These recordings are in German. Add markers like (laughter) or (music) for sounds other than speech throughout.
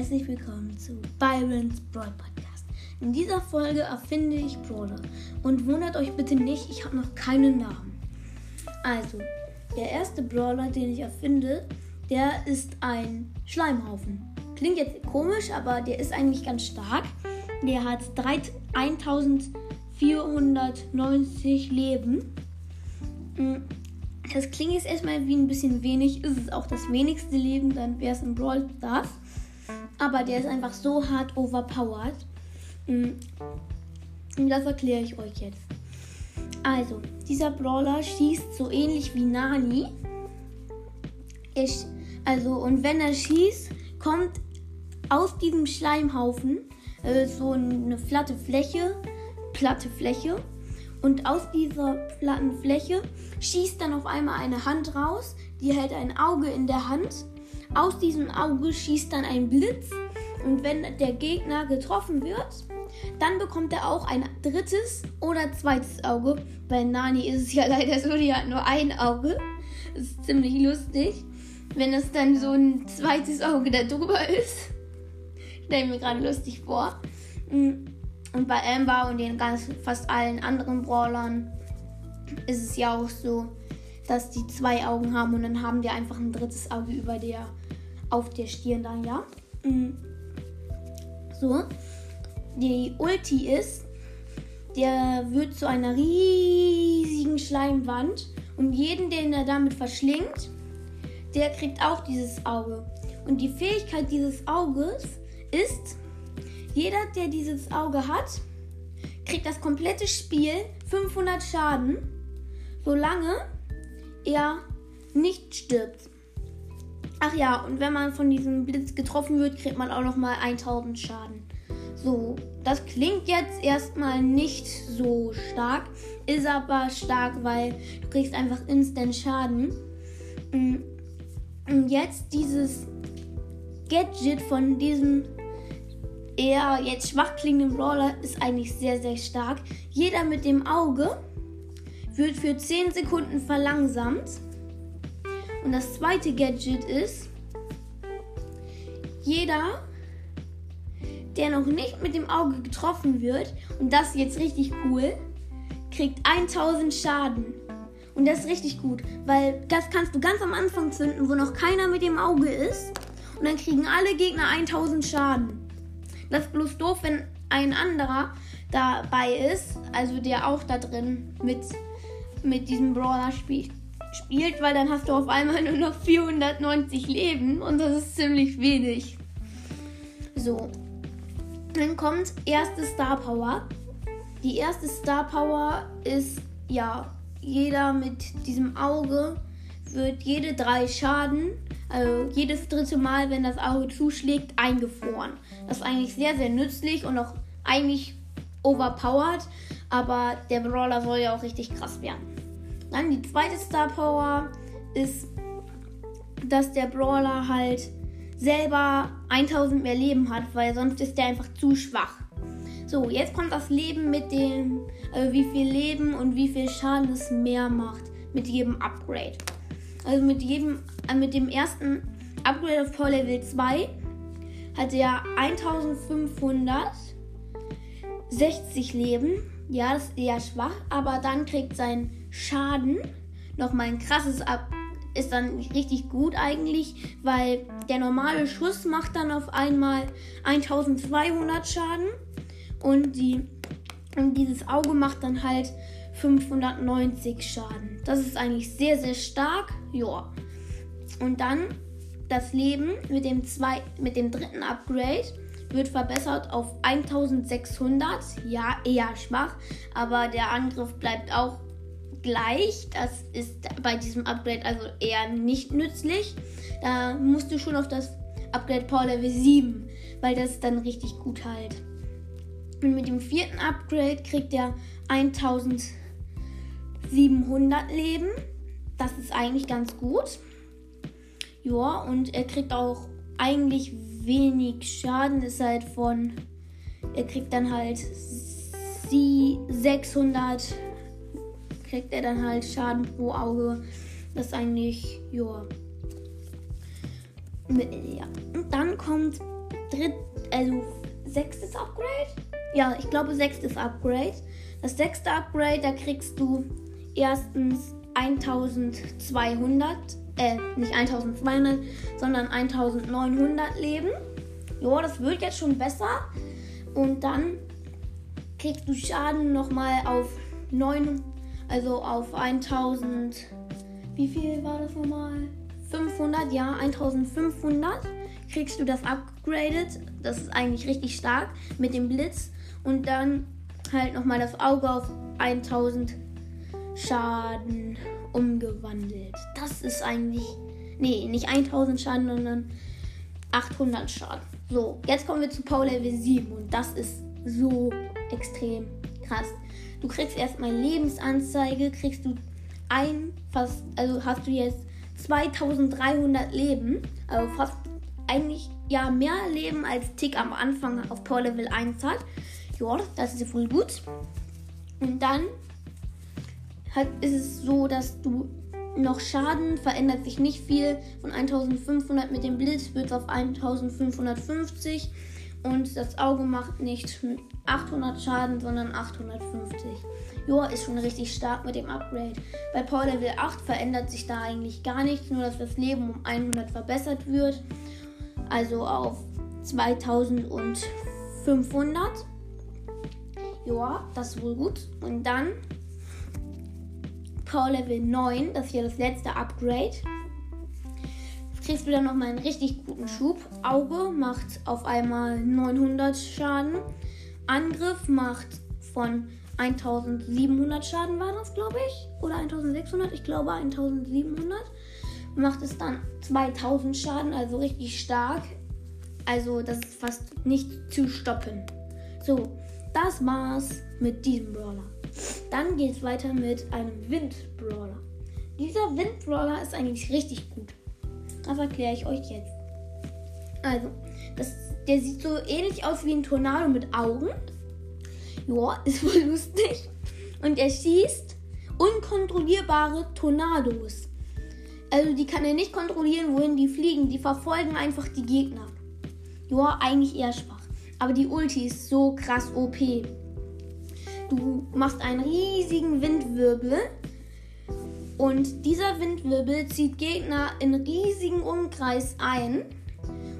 herzlich willkommen zu Byron's Brawl Podcast. In dieser Folge erfinde ich Brawler. Und wundert euch bitte nicht, ich habe noch keinen Namen. Also, der erste Brawler, den ich erfinde, der ist ein Schleimhaufen. Klingt jetzt komisch, aber der ist eigentlich ganz stark. Der hat 1490 Leben. Mm, das klingt jetzt erstmal wie ein bisschen wenig, ist es auch das wenigste Leben, dann wäre es ein Brawl Stars. Aber der ist einfach so hart overpowered. Mm, und das erkläre ich euch jetzt. Also, dieser Brawler schießt so ähnlich wie Nani. Ich, also, und wenn er schießt, kommt aus diesem Schleimhaufen äh, so eine platte Fläche, platte Fläche. Und aus dieser platten Fläche schießt dann auf einmal eine Hand raus, die hält ein Auge in der Hand. Aus diesem Auge schießt dann ein Blitz. Und wenn der Gegner getroffen wird, dann bekommt er auch ein drittes oder zweites Auge. Bei Nani ist es ja (laughs) leider so, die hat nur ein Auge. Das ist ziemlich lustig. Wenn es dann so ein zweites Auge da drüber ist. (laughs) Stell mir gerade lustig vor. Mm. Und bei Amber und den ganz fast allen anderen Brawlern ist es ja auch so, dass die zwei Augen haben und dann haben die einfach ein drittes Auge über der auf der Stirn dann, ja. Mm. So. Die Ulti ist, der wird zu einer riesigen Schleimwand und jeden, den er damit verschlingt, der kriegt auch dieses Auge. Und die Fähigkeit dieses Auges ist, jeder, der dieses Auge hat, kriegt das komplette Spiel 500 Schaden, solange er nicht stirbt. Ach ja, und wenn man von diesem Blitz getroffen wird, kriegt man auch noch mal 1000 Schaden. So, das klingt jetzt erstmal nicht so stark, ist aber stark, weil du kriegst einfach instant Schaden. Mm, und jetzt dieses Gadget von diesem eher jetzt schwach klingenden Brawler ist eigentlich sehr, sehr stark. Jeder mit dem Auge wird für 10 Sekunden verlangsamt. Und das zweite Gadget ist, jeder, der noch nicht mit dem Auge getroffen wird, und das ist jetzt richtig cool, kriegt 1000 Schaden. Und das ist richtig gut, weil das kannst du ganz am Anfang zünden, wo noch keiner mit dem Auge ist. Und dann kriegen alle Gegner 1000 Schaden. Das ist bloß doof, wenn ein anderer dabei ist, also der auch da drin mit, mit diesem Brawler spielt, spielt, weil dann hast du auf einmal nur noch 490 Leben und das ist ziemlich wenig. So. Dann kommt erste Star Power. Die erste Star Power ist, ja, jeder mit diesem Auge wird jede drei Schaden also jedes dritte Mal, wenn das Auge zuschlägt, eingefroren. Das ist eigentlich sehr, sehr nützlich und auch eigentlich overpowered. Aber der Brawler soll ja auch richtig krass werden. Dann die zweite Star Power ist, dass der Brawler halt selber 1000 mehr Leben hat, weil sonst ist der einfach zu schwach. So, jetzt kommt das Leben mit dem, also wie viel Leben und wie viel Schaden es mehr macht mit jedem Upgrade. Also mit jedem, äh, mit dem ersten Upgrade auf Power Level 2 hat er 1560 Leben. Ja, das ist eher schwach, aber dann kriegt sein Schaden nochmal ein krasses Up. Ist dann richtig gut eigentlich, weil der normale Schuss macht dann auf einmal 1200 Schaden und, die, und dieses Auge macht dann halt 590 Schaden. Das ist eigentlich sehr, sehr stark. Ja. Und dann das Leben mit dem, zwei, mit dem dritten Upgrade wird verbessert auf 1600. Ja, eher schwach, aber der Angriff bleibt auch gleich. Das ist bei diesem Upgrade also eher nicht nützlich. Da musst du schon auf das Upgrade Power Level 7, weil das dann richtig gut halt. Und mit dem vierten Upgrade kriegt er 1700 Leben. Das ist eigentlich ganz gut. Ja, und er kriegt auch eigentlich wenig Schaden. Ist halt von. Er kriegt dann halt sie 600. Kriegt er dann halt Schaden pro Auge. Das ist eigentlich. Ja. Ja. Und dann kommt dritt, also sechstes Upgrade. Ja, ich glaube sechstes Upgrade. Das sechste Upgrade, da kriegst du erstens 1200, äh, nicht 1200, sondern 1900 Leben. Ja, das wird jetzt schon besser. Und dann kriegst du Schaden nochmal auf 9, also auf 1000, wie viel war das nochmal? 500, ja, 1500 kriegst du das upgraded. Das ist eigentlich richtig stark mit dem Blitz. Und dann halt nochmal das Auge auf 1000 Schaden umgewandelt. Das ist eigentlich. Nee, nicht 1000 Schaden, sondern 800 Schaden. So, jetzt kommen wir zu Power Level 7 und das ist so extrem krass. Du kriegst erstmal Lebensanzeige, kriegst du ein, fast, also hast du jetzt 2300 Leben, also fast eigentlich ja mehr Leben als Tick am Anfang auf Power Level 1 hat. Ja, das ist voll gut. Und dann halt ist es so, dass du noch Schaden verändert sich nicht viel. Von 1500 mit dem Blitz wird es auf 1550 und das Auge macht nicht 800 Schaden, sondern 850. Joa ist schon richtig stark mit dem Upgrade. Bei Power Level 8 verändert sich da eigentlich gar nichts, nur dass das Leben um 100 verbessert wird. Also auf 2500. Joa, das ist wohl gut. Und dann Power Level 9, das ist hier das letzte Upgrade. Kriegst du dann nochmal einen richtig guten Schub. Auge macht auf einmal 900 Schaden. Angriff macht von 1700 Schaden war das, glaube ich. Oder 1600, ich glaube 1700. Macht es dann 2000 Schaden, also richtig stark. Also das ist fast nicht zu stoppen. So, das war's mit diesem Brawler. Dann geht es weiter mit einem Wind-Brawler. Dieser Wind-Brawler ist eigentlich richtig gut. Das erkläre ich euch jetzt. Also, das, der sieht so ähnlich aus wie ein Tornado mit Augen. Ja, (laughs) ist wohl lustig. Und er schießt unkontrollierbare Tornados. Also die kann er nicht kontrollieren, wohin die fliegen. Die verfolgen einfach die Gegner. Ja, eigentlich eher schwach. Aber die Ulti ist so krass OP. Du machst einen riesigen Windwirbel und dieser Windwirbel zieht Gegner in riesigen Umkreis ein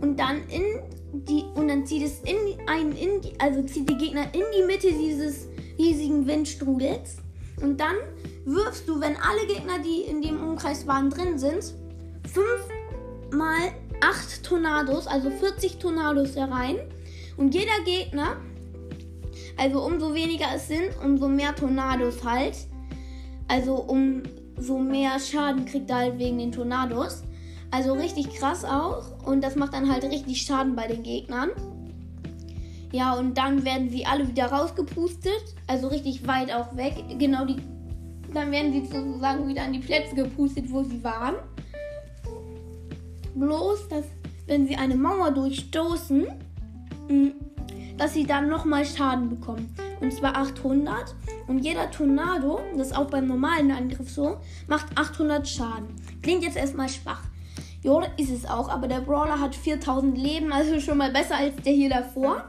und dann in die und dann zieht es in ein in die, also zieht die Gegner in die Mitte dieses riesigen Windstrudels und dann wirfst du, wenn alle Gegner, die in dem Umkreis waren, drin sind, fünf mal acht Tornados, also 40 Tornados herein und jeder Gegner also umso weniger es sind, umso mehr Tornados halt. Also umso mehr Schaden kriegt er halt wegen den Tornados. Also richtig krass auch. Und das macht dann halt richtig Schaden bei den Gegnern. Ja, und dann werden sie alle wieder rausgepustet. Also richtig weit auch weg. Genau die. Dann werden sie sozusagen wieder an die Plätze gepustet, wo sie waren. Bloß, dass wenn sie eine Mauer durchstoßen, dass sie dann nochmal Schaden bekommen. Und zwar 800. Und jeder Tornado, das ist auch beim normalen Angriff so, macht 800 Schaden. Klingt jetzt erstmal schwach. Jo, ist es auch, aber der Brawler hat 4000 Leben, also schon mal besser als der hier davor.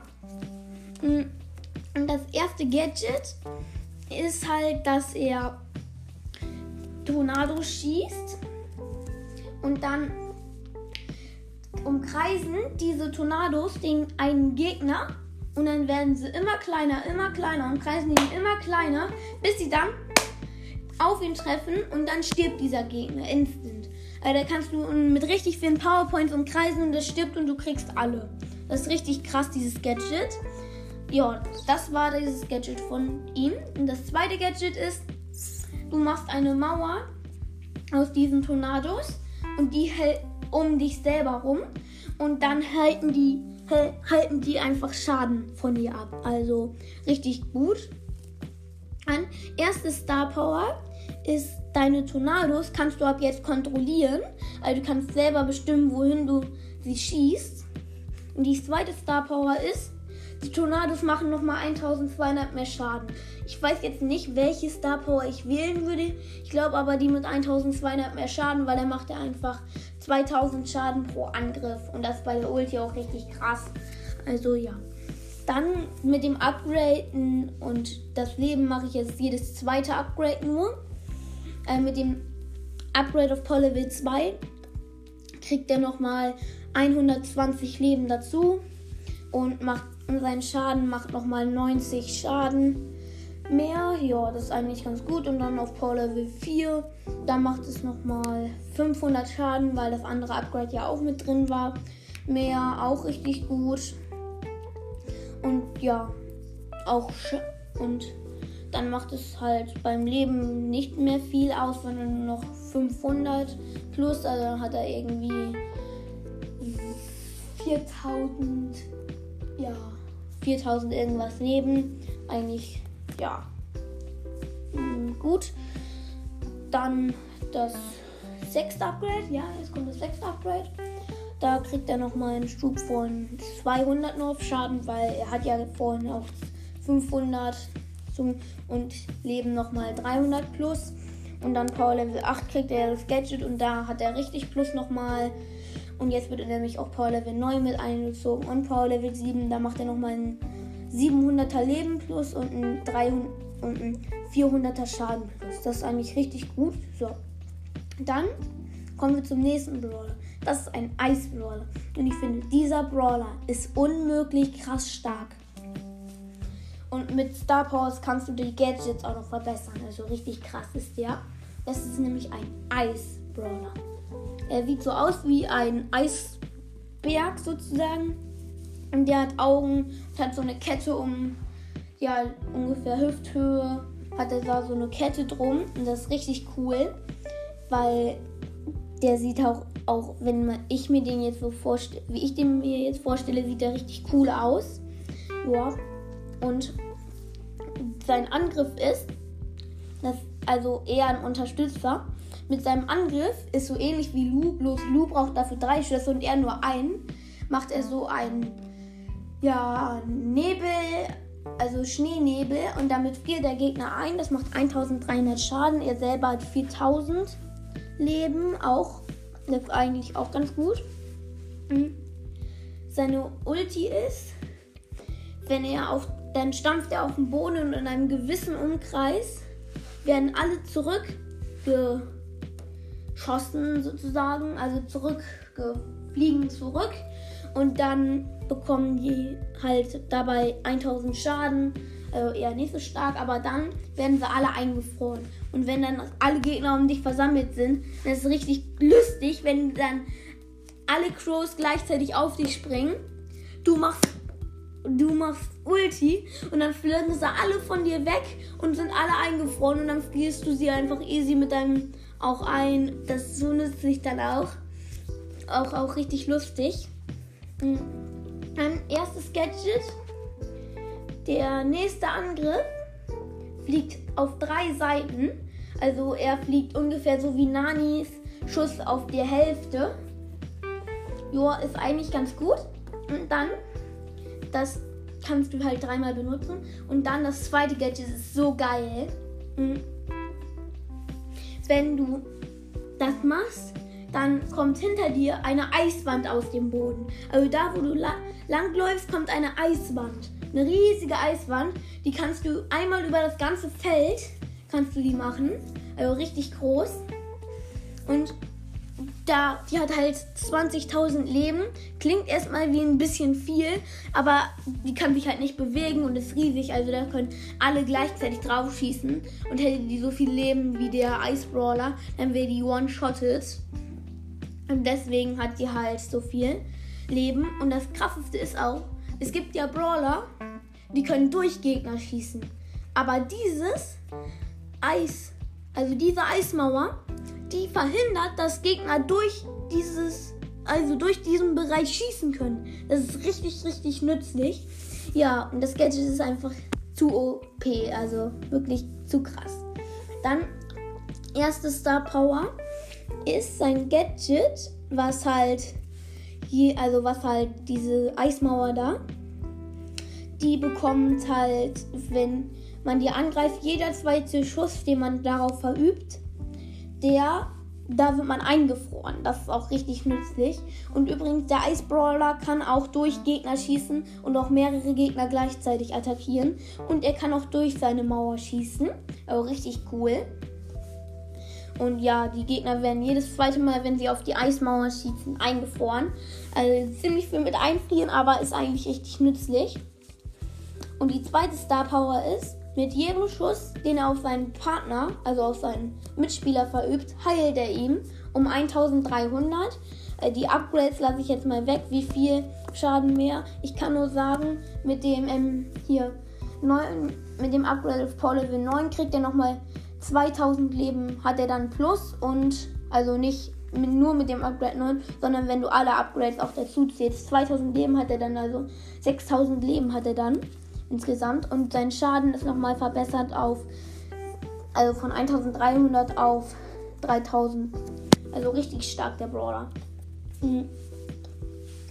Mm, und das erste Gadget ist halt, dass er Tornado schießt und dann umkreisen diese Tornados den einen Gegner und dann werden sie immer kleiner, immer kleiner und kreisen ihn immer kleiner, bis sie dann auf ihn treffen und dann stirbt dieser Gegner instant. Also da kannst du mit richtig vielen Powerpoints umkreisen und das stirbt und du kriegst alle. Das ist richtig krass, dieses Gadget. Ja, das war dieses Gadget von ihm. Und das zweite Gadget ist, du machst eine Mauer aus diesen Tornados und die hält um dich selber rum und dann halten die halten die einfach Schaden von dir ab. Also richtig gut. An erste Star Power ist deine Tornados kannst du ab jetzt kontrollieren. Also du kannst selber bestimmen, wohin du sie schießt. Und die zweite Star Power ist, Die Tornados machen nochmal 1200 mehr Schaden. Ich weiß jetzt nicht, welche Star Power ich wählen würde. Ich glaube aber die mit 1200 mehr Schaden, weil er macht ja einfach 2000 Schaden pro Angriff. Und das bei der Ulti auch richtig krass. Also ja. Dann mit dem Upgraden und das Leben mache ich jetzt jedes zweite Upgrade nur. Äh, mit dem Upgrade auf Power Level 2 kriegt er nochmal 120 Leben dazu und macht und sein Schaden macht nochmal 90 Schaden mehr. Ja, das ist eigentlich ganz gut. Und dann auf Power Level 4, da macht es nochmal 500 Schaden, weil das andere Upgrade ja auch mit drin war. Mehr, auch richtig gut. Und ja, auch und dann macht es halt beim Leben nicht mehr viel aus, sondern nur noch 500 plus. Also dann hat er irgendwie 4000, ja, 4000 irgendwas Leben. Eigentlich, ja, hm, gut. Dann das sechste Upgrade. Ja, jetzt kommt das sechste Upgrade. Da kriegt er nochmal einen Stub von 200 nur auf Schaden, weil er hat ja vorhin auch 500 zum, und Leben nochmal 300 plus. Und dann Power Level 8 kriegt er das Gadget und da hat er richtig plus nochmal. Und jetzt wird er nämlich auch Power Level 9 mit eingezogen und Power Level 7. Da macht er nochmal ein 700er Leben plus und ein, 300, und ein 400er Schaden plus. Das ist eigentlich richtig gut. So. Dann kommen wir zum nächsten Brawler. Das ist ein Eis-Brawler. Und ich finde, dieser Brawler ist unmöglich krass stark. Und mit Star Powers kannst du die Gadgets auch noch verbessern. Also richtig krass ist der. Das ist nämlich ein Eis-Brawler. Er sieht so aus wie ein Eisberg sozusagen. Und der hat Augen und hat so eine Kette um, ja, ungefähr Hüfthöhe. Hat er da so eine Kette drum. Und das ist richtig cool, weil der sieht auch, auch wenn ich mir den jetzt so vorstelle, wie ich den mir jetzt vorstelle, sieht er richtig cool aus. Ja. Und sein Angriff ist, das, also eher ein Unterstützer. Mit seinem Angriff ist so ähnlich wie Lu, bloß Lu braucht dafür drei Schüsse und er nur einen. Macht er so einen ja, Nebel, also Schneenebel und damit friert der Gegner ein. Das macht 1300 Schaden. Er selber hat 4000 Leben, auch das ist eigentlich auch ganz gut. Mhm. Seine Ulti ist, wenn er auf dann stampft er auf den Boden und in einem gewissen Umkreis werden alle zurückgeschossen sozusagen, also zurückgefliegen zurück und dann bekommen die halt dabei 1000 Schaden, also eher nicht so stark, aber dann werden sie alle eingefroren. Und wenn dann alle Gegner um dich versammelt sind, dann ist es richtig lustig, wenn dann alle Crows gleichzeitig auf dich springen. Du machst du machst Ulti und dann fliegen sie alle von dir weg und sind alle eingefroren und dann frierst du sie einfach easy mit deinem auch ein. Das so nützlich dann auch. Auch, auch richtig lustig. Ein hm. erstes Gadget. Der nächste Angriff fliegt auf drei Seiten. Also er fliegt ungefähr so wie Nanis Schuss auf die Hälfte. Joa, ist eigentlich ganz gut. Und dann das kannst du halt dreimal benutzen. Und dann das zweite Gadget ist so geil. Mhm. Wenn du das machst, dann kommt hinter dir eine Eiswand aus dem Boden. Also da, wo du la langläufst, kommt eine Eiswand. Eine riesige Eiswand. Die kannst du einmal über das ganze Feld kannst du die machen. Also richtig groß. Und da, die hat halt 20.000 Leben. Klingt erstmal wie ein bisschen viel, aber die kann sich halt nicht bewegen und ist riesig. Also da können alle gleichzeitig drauf schießen. Und hätte die so viel Leben wie der Ice Brawler, dann wäre die one-shotted. Und deswegen hat die halt so viel Leben. Und das krasseste ist auch, es gibt ja Brawler, die können durch Gegner schießen. Aber dieses Eis, also diese Eismauer, die verhindert, dass Gegner durch dieses, also durch diesen Bereich schießen können. Das ist richtig, richtig nützlich. Ja, und das Gadget ist einfach zu OP, also wirklich zu krass. Dann erste Star Power ist sein Gadget, was halt hier, also was halt diese Eismauer da, die bekommt halt, wenn man die angreift, jeder zweite Schuss, den man darauf verübt, der, da wird man eingefroren. Das ist auch richtig nützlich. Und übrigens, der Ice Brawler kann auch durch Gegner schießen und auch mehrere Gegner gleichzeitig attackieren. Und er kann auch durch seine Mauer schießen. Also richtig cool. Und ja, die Gegner werden jedes zweite Mal, wenn sie auf die Eismauer schießen, eingefroren. Also ziemlich viel mit einfrieren, aber ist eigentlich richtig nützlich. Und die zweite Star Power ist, mit jedem Schuss, den er auf seinen Partner, also auf seinen Mitspieler verübt, heilt er ihm um 1300. Äh, die Upgrades lasse ich jetzt mal weg, wie viel Schaden mehr. Ich kann nur sagen, mit dem ähm, hier 9, mit dem Upgrade auf Power Level 9 kriegt er nochmal 2000 Leben hat er dann plus und also nicht mit, nur mit dem Upgrade 9, sondern wenn du alle Upgrades auch dazu zählst, 2000 Leben hat er dann, also 6000 Leben hat er dann insgesamt und sein Schaden ist nochmal verbessert auf, also von 1300 auf 3000. Also richtig stark der Brawler. Mhm.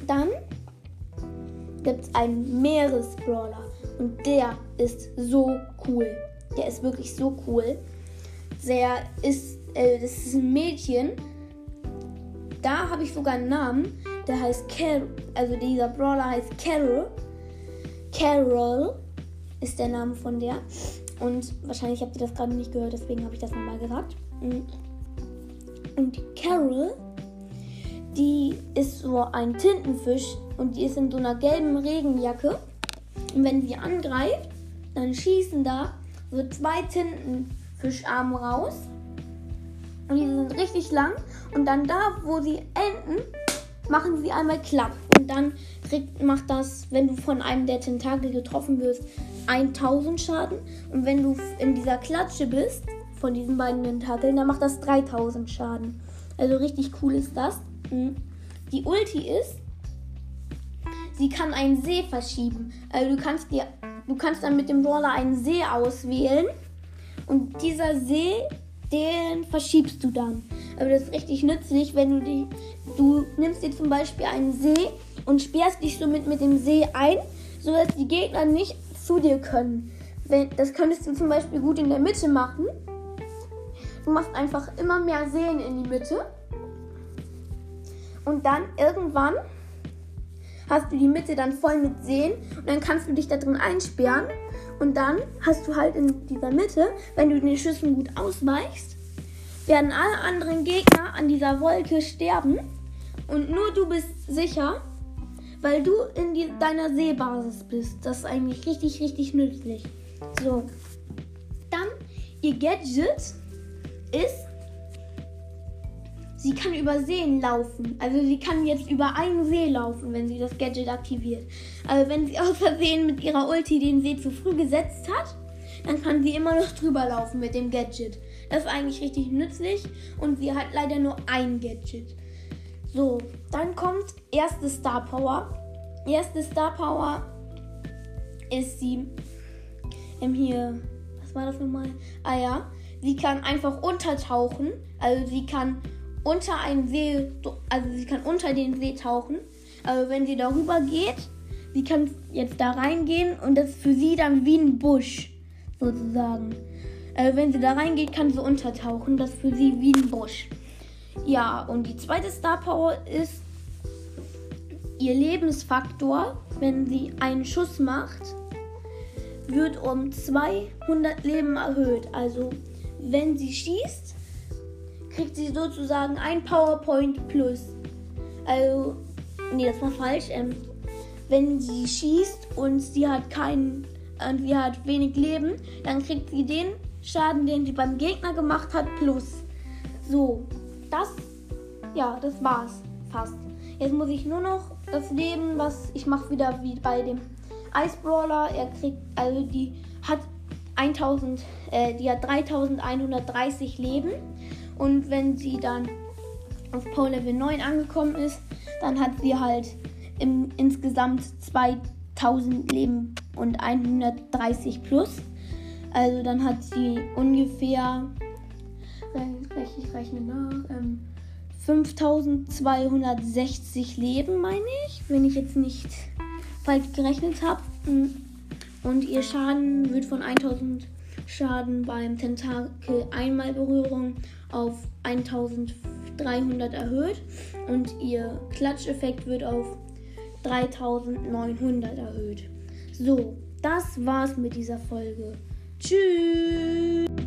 Dann gibt es einen Meeresbrawler und der ist so cool. Der ist wirklich so cool sehr ist, äh, das ist ein Mädchen. Da habe ich sogar einen Namen. Der heißt Carol. Also dieser Brawler heißt Carol. Carol ist der Name von der. Und wahrscheinlich habt ihr das gerade nicht gehört, deswegen habe ich das nochmal gesagt. Mm. Und Carol, die ist so ein Tintenfisch und die ist in so einer gelben Regenjacke. Und wenn sie angreift, dann schießen da so zwei Tinten Fischarme raus. Und die sind richtig lang. Und dann da, wo sie enden, machen sie einmal klapp. Und dann kriegt, macht das, wenn du von einem der Tentakel getroffen wirst, 1000 Schaden. Und wenn du in dieser Klatsche bist, von diesen beiden Tentakeln, dann macht das 3000 Schaden. Also richtig cool ist das. Mhm. Die Ulti ist, sie kann einen See verschieben. Also du kannst dir, du kannst dann mit dem Brawler einen See auswählen und dieser See, den verschiebst du dann. Aber das ist richtig nützlich, wenn du die. Du nimmst dir zum Beispiel einen See und sperrst dich somit mit dem See ein, sodass die Gegner nicht zu dir können. Wenn, das könntest du zum Beispiel gut in der Mitte machen. Du machst einfach immer mehr Seen in die Mitte. Und dann irgendwann hast du die Mitte dann voll mit Seen und dann kannst du dich da drin einsperren und dann hast du halt in dieser Mitte, wenn du den Schüssen gut ausweichst, werden alle anderen Gegner an dieser Wolke sterben. Und nur du bist sicher, weil du in die, deiner Seebasis bist. Das ist eigentlich richtig, richtig nützlich. So. Dann, ihr Gadget ist Sie kann über Seen laufen. Also sie kann jetzt über einen See laufen, wenn sie das Gadget aktiviert. Also wenn sie aus Versehen mit ihrer Ulti den See zu früh gesetzt hat, dann kann sie immer noch drüber laufen mit dem Gadget. Das ist eigentlich richtig nützlich und sie hat leider nur ein Gadget. So, dann kommt erste Star Power. Erste Star Power ist sie ähm, hier. Was war das nochmal? Ah ja. Sie kann einfach untertauchen. Also sie kann unter einen See, also sie kann unter den See tauchen. Aber wenn sie darüber geht, sie kann jetzt da reingehen und das ist für sie dann wie ein Busch, sozusagen. Also wenn sie da reingeht, kann sie untertauchen. Das ist für sie wie ein Busch. Ja, und die zweite Star Power ist ihr Lebensfaktor, wenn sie einen Schuss macht, wird um 200 Leben erhöht. Also wenn sie schießt, kriegt sie sozusagen ein PowerPoint plus. Also, nee, das war falsch. Ähm, wenn sie schießt und sie hat keinen, und sie hat wenig Leben, dann kriegt sie den Schaden, den sie beim Gegner gemacht hat, plus. So, das, ja, das war's fast. Jetzt muss ich nur noch das Leben, was ich mache wieder wie bei dem Ice Brawler. Er kriegt, also die hat 1000, äh, die hat 3130 Leben. Und wenn sie dann auf Power Level 9 angekommen ist, dann hat sie halt im, insgesamt 2000 Leben und 130 plus. Also dann hat sie ungefähr, ich rechne nach, ähm, 5260 Leben, meine ich, wenn ich jetzt nicht falsch gerechnet habe. Hm. Und ihr Schaden wird von 1000 Schaden beim Tentakel einmal Berührung auf 1300 erhöht. Und ihr Klatscheffekt wird auf 3900 erhöht. So, das war's mit dieser Folge. Tschüss!